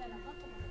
Minuit.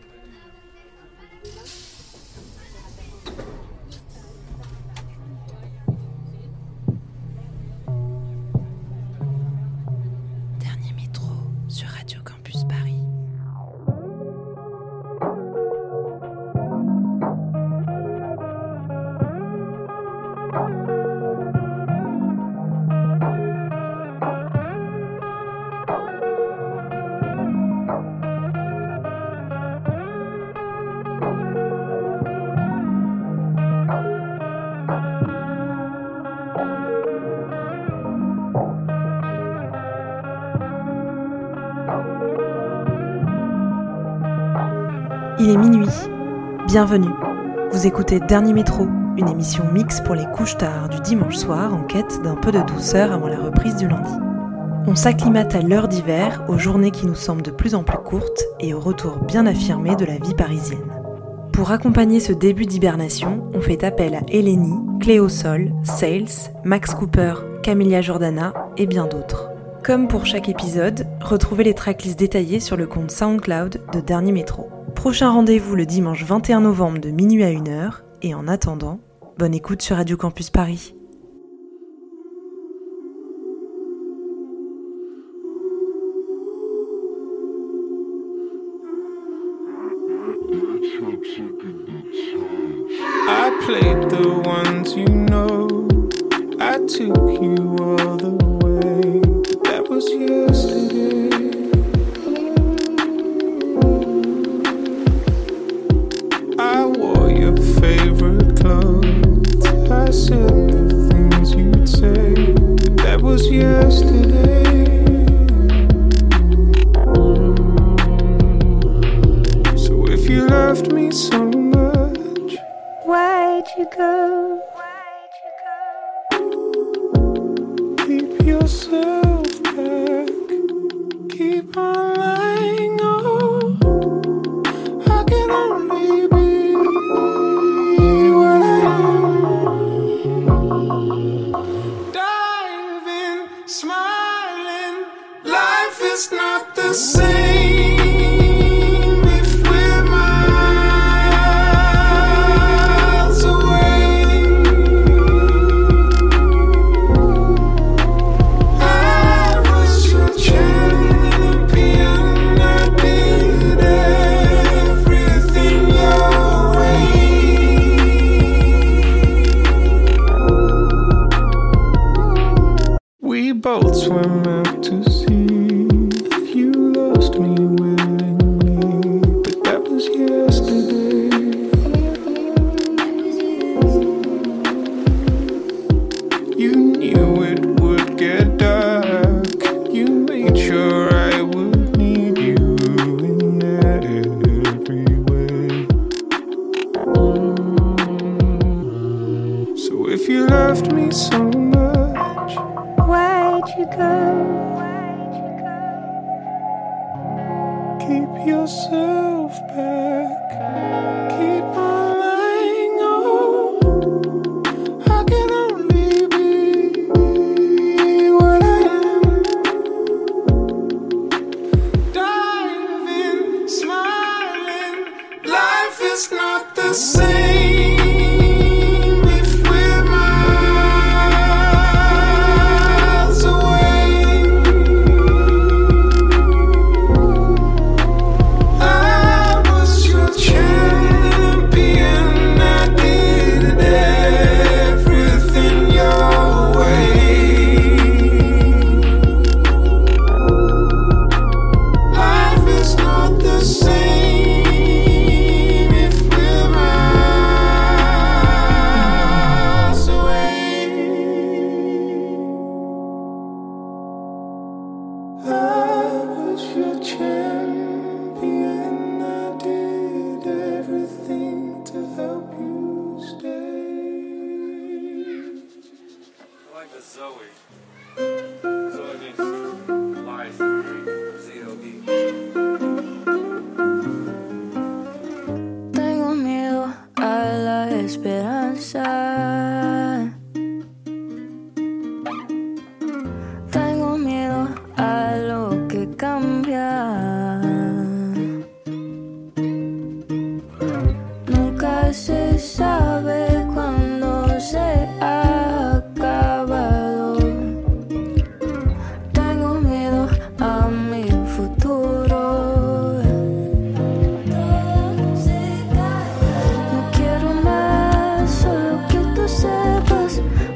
Bienvenue. Vous écoutez Dernier Métro, une émission mix pour les couches tard du dimanche soir en quête d'un peu de douceur avant la reprise du lundi. On s'acclimate à l'heure d'hiver, aux journées qui nous semblent de plus en plus courtes et au retour bien affirmé de la vie parisienne. Pour accompagner ce début d'hibernation, on fait appel à Eleni, Cléo Sol, Sales, Max Cooper, Camilla Jordana et bien d'autres. Comme pour chaque épisode, retrouvez les tracklists détaillées sur le compte SoundCloud de Dernier Métro. Prochain rendez-vous le dimanche 21 novembre de minuit à 1h. Et en attendant, bonne écoute sur Radio Campus Paris. That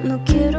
No quiero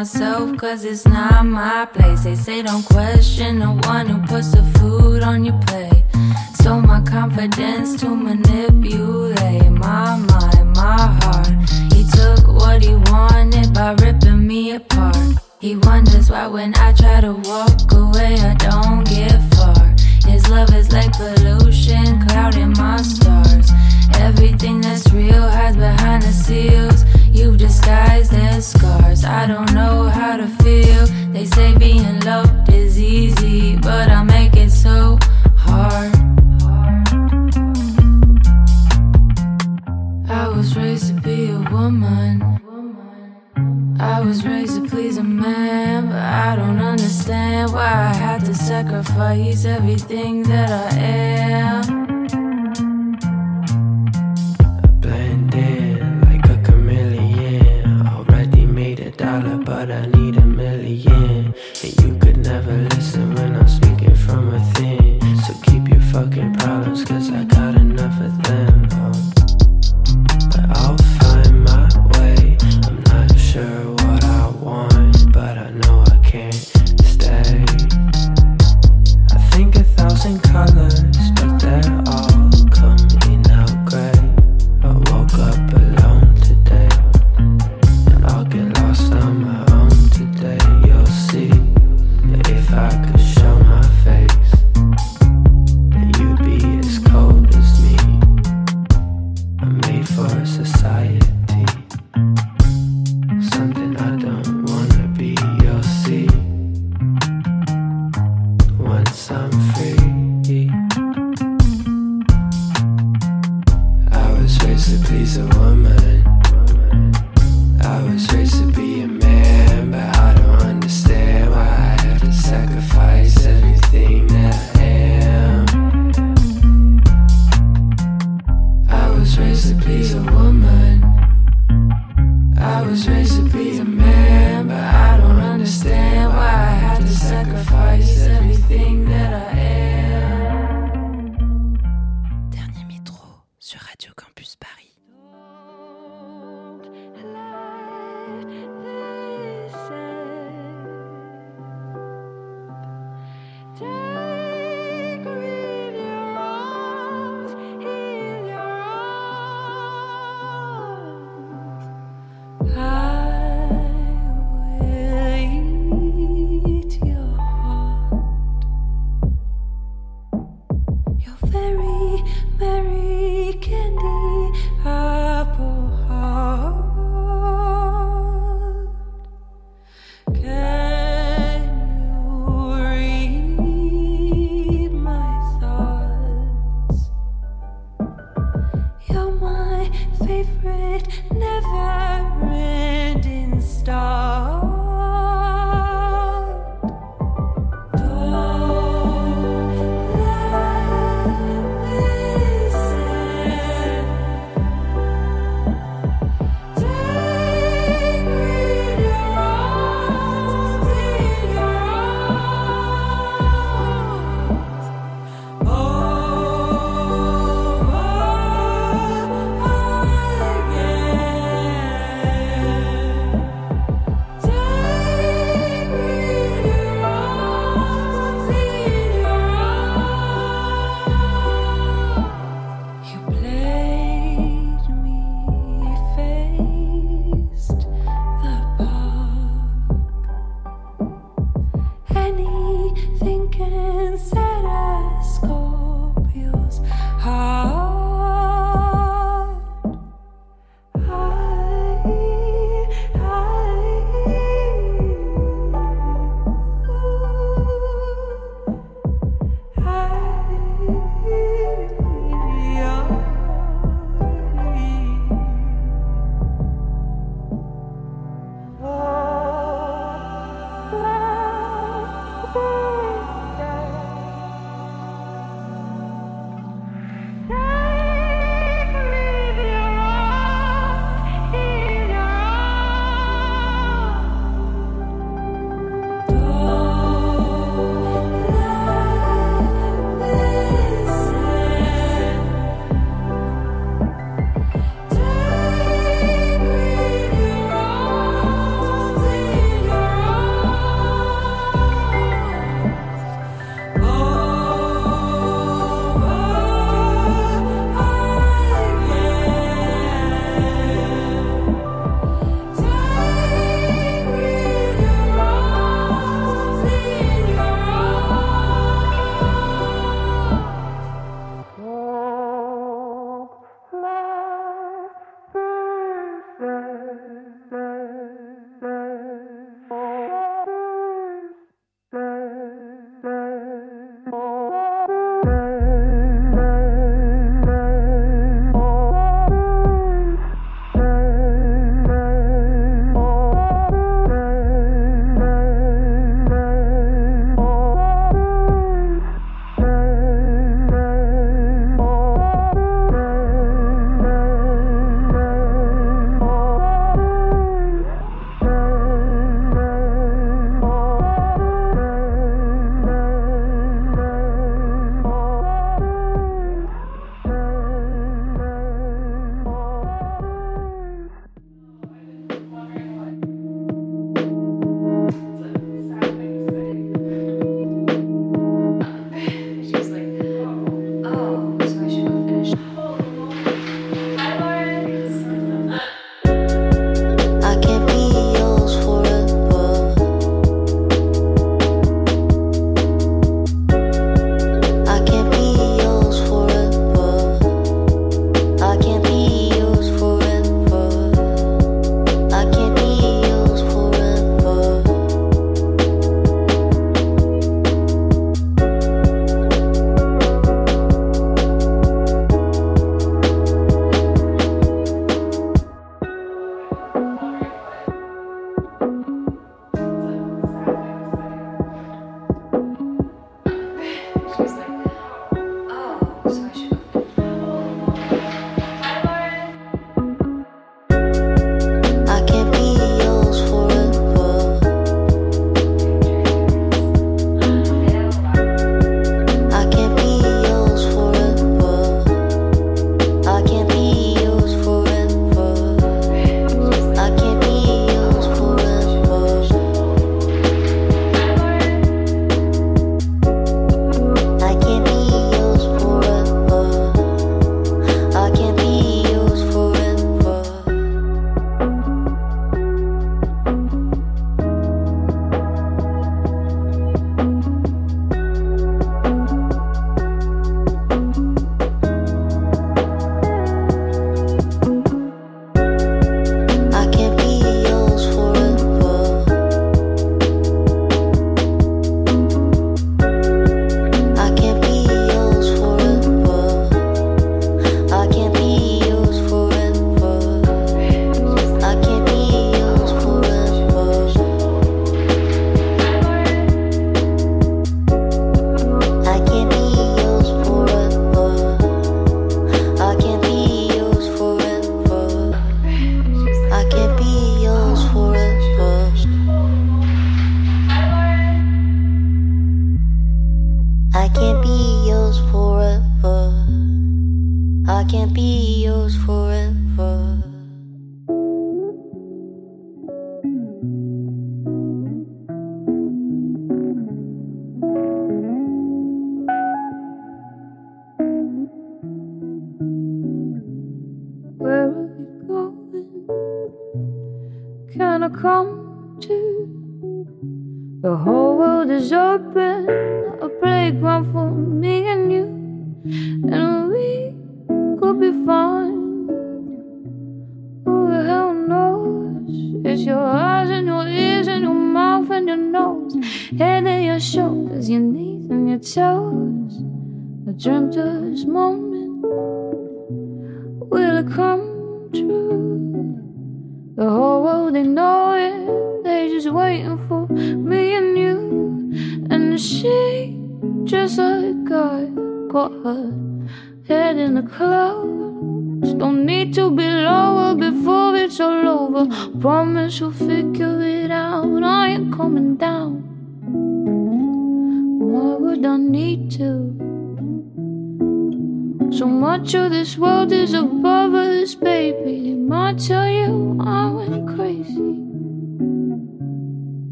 myself, cause it's not my place. They say don't question the one who puts the food on your plate. So my confidence to manipulate my mind, my heart. He took what he wanted by ripping me apart. He wonders why when I try to walk away, I don't get far. His love is like pollution, clouding my stars. Everything that's real hides behind the seals. You've disguised as scars. I don't know how to feel. They say being loved is easy, but I make it so hard. I was raised to be a woman. I was raised to please a man, but I don't understand why I had to sacrifice everything that I am. In like a chameleon. Already made a dollar, but I need a million. And you could never listen when I'm speaking from within. So keep your fucking problems,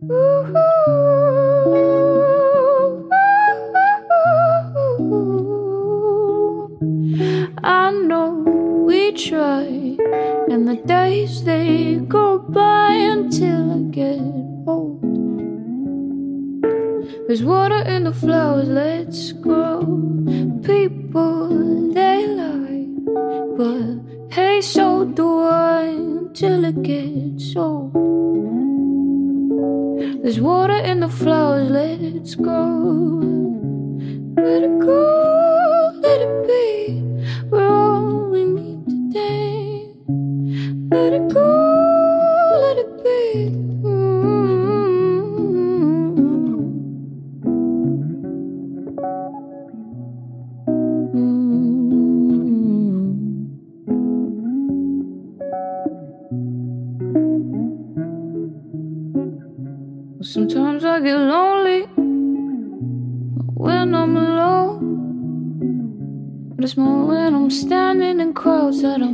I know we try, and the days they go by until I get old. There's water in the flowers, let's grow. People they lie, but hey, so do I until I get There's water in the flowers, let's go. Let it go.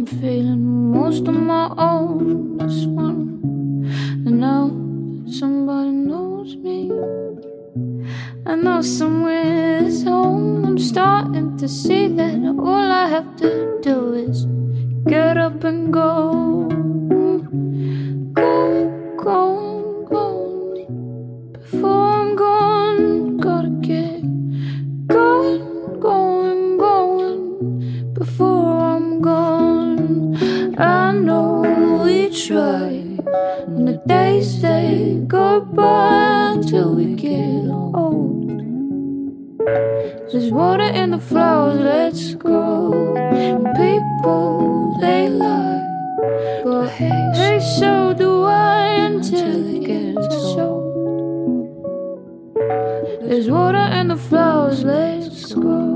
I'm feeling most of my own. There's water in the flowers, let's go. People, they lie. But hey, hey so do I until it gets old. There's water in the flowers, let's go.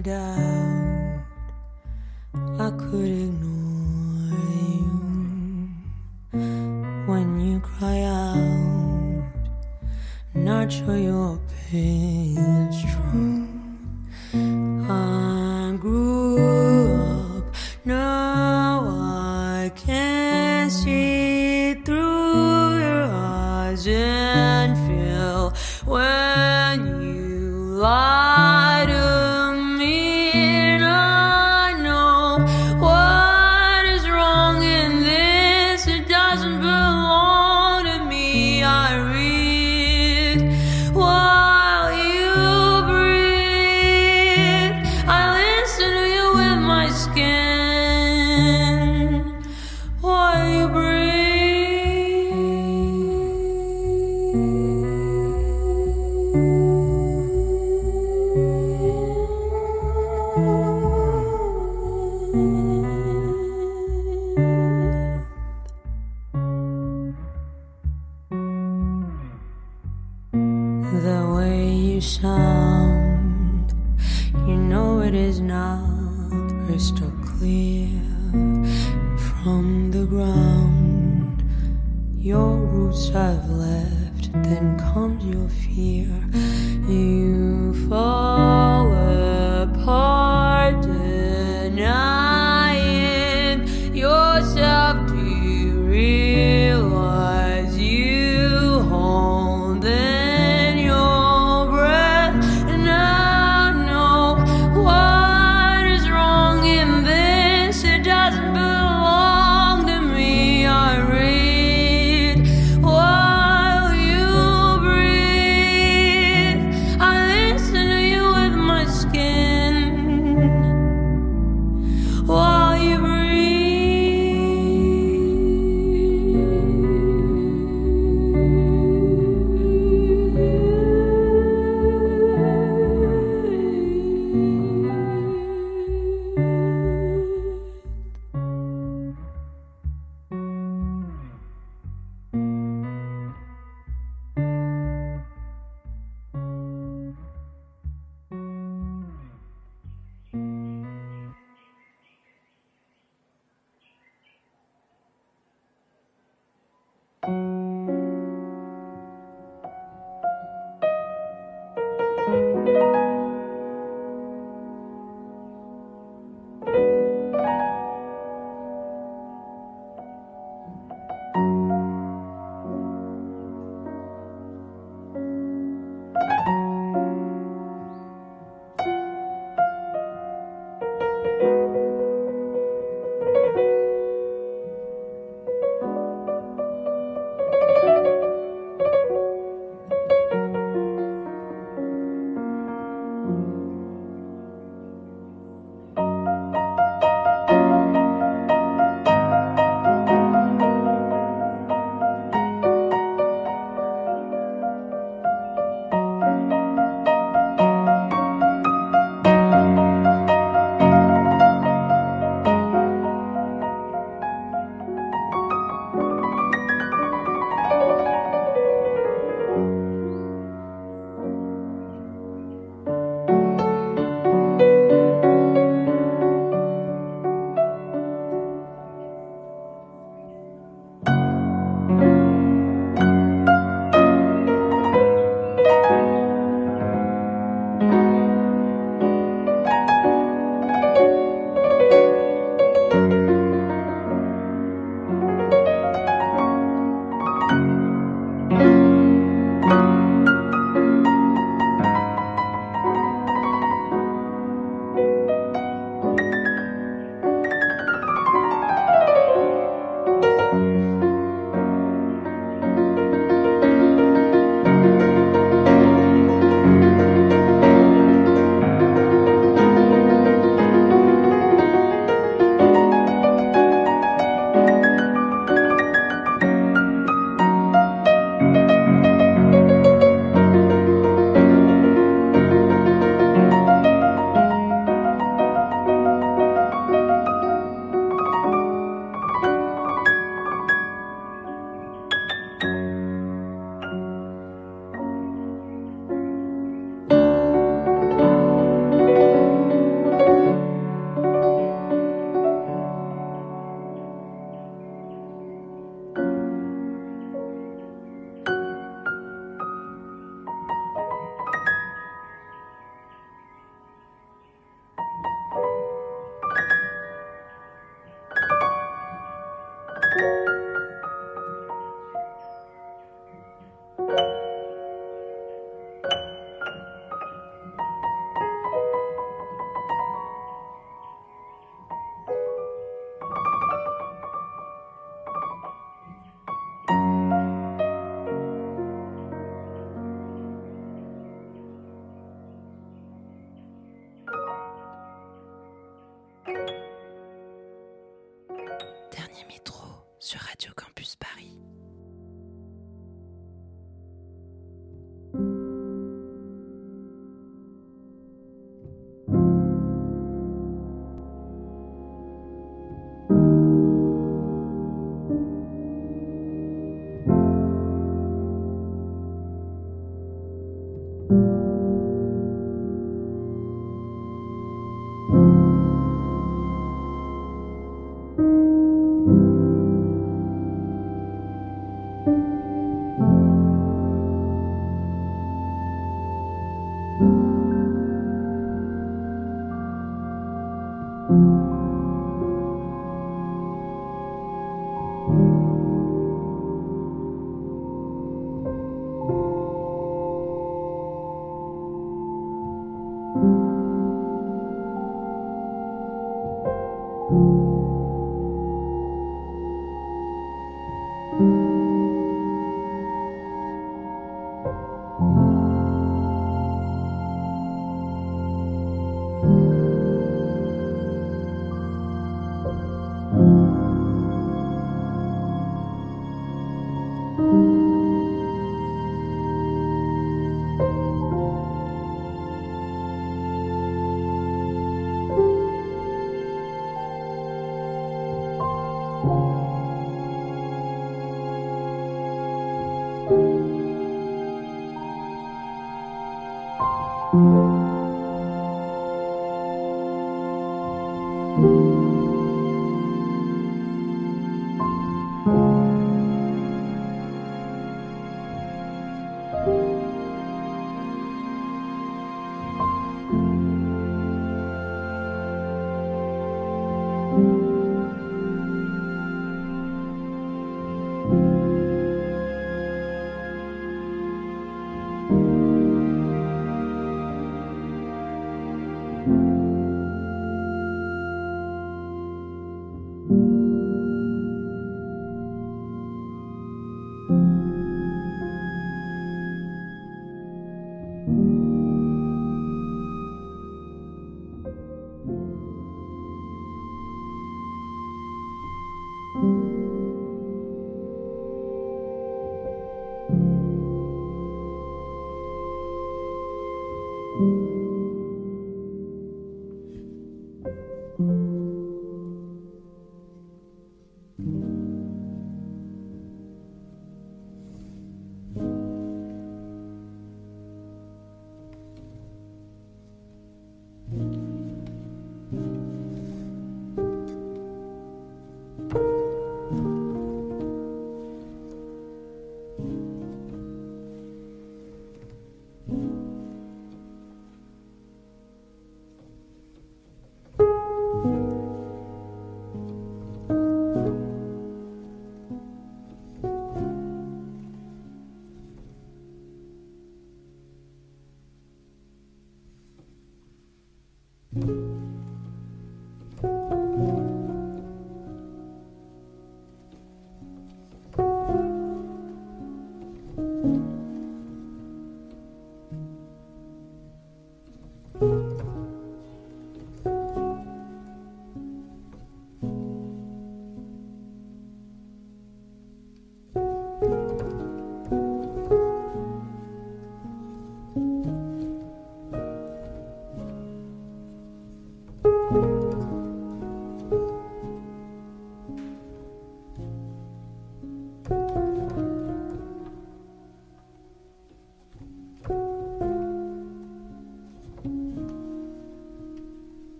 mudah the way you sound. You know it is not crystal clear from the ground. Your roots have left, then comes your fear. You fall.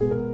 Thank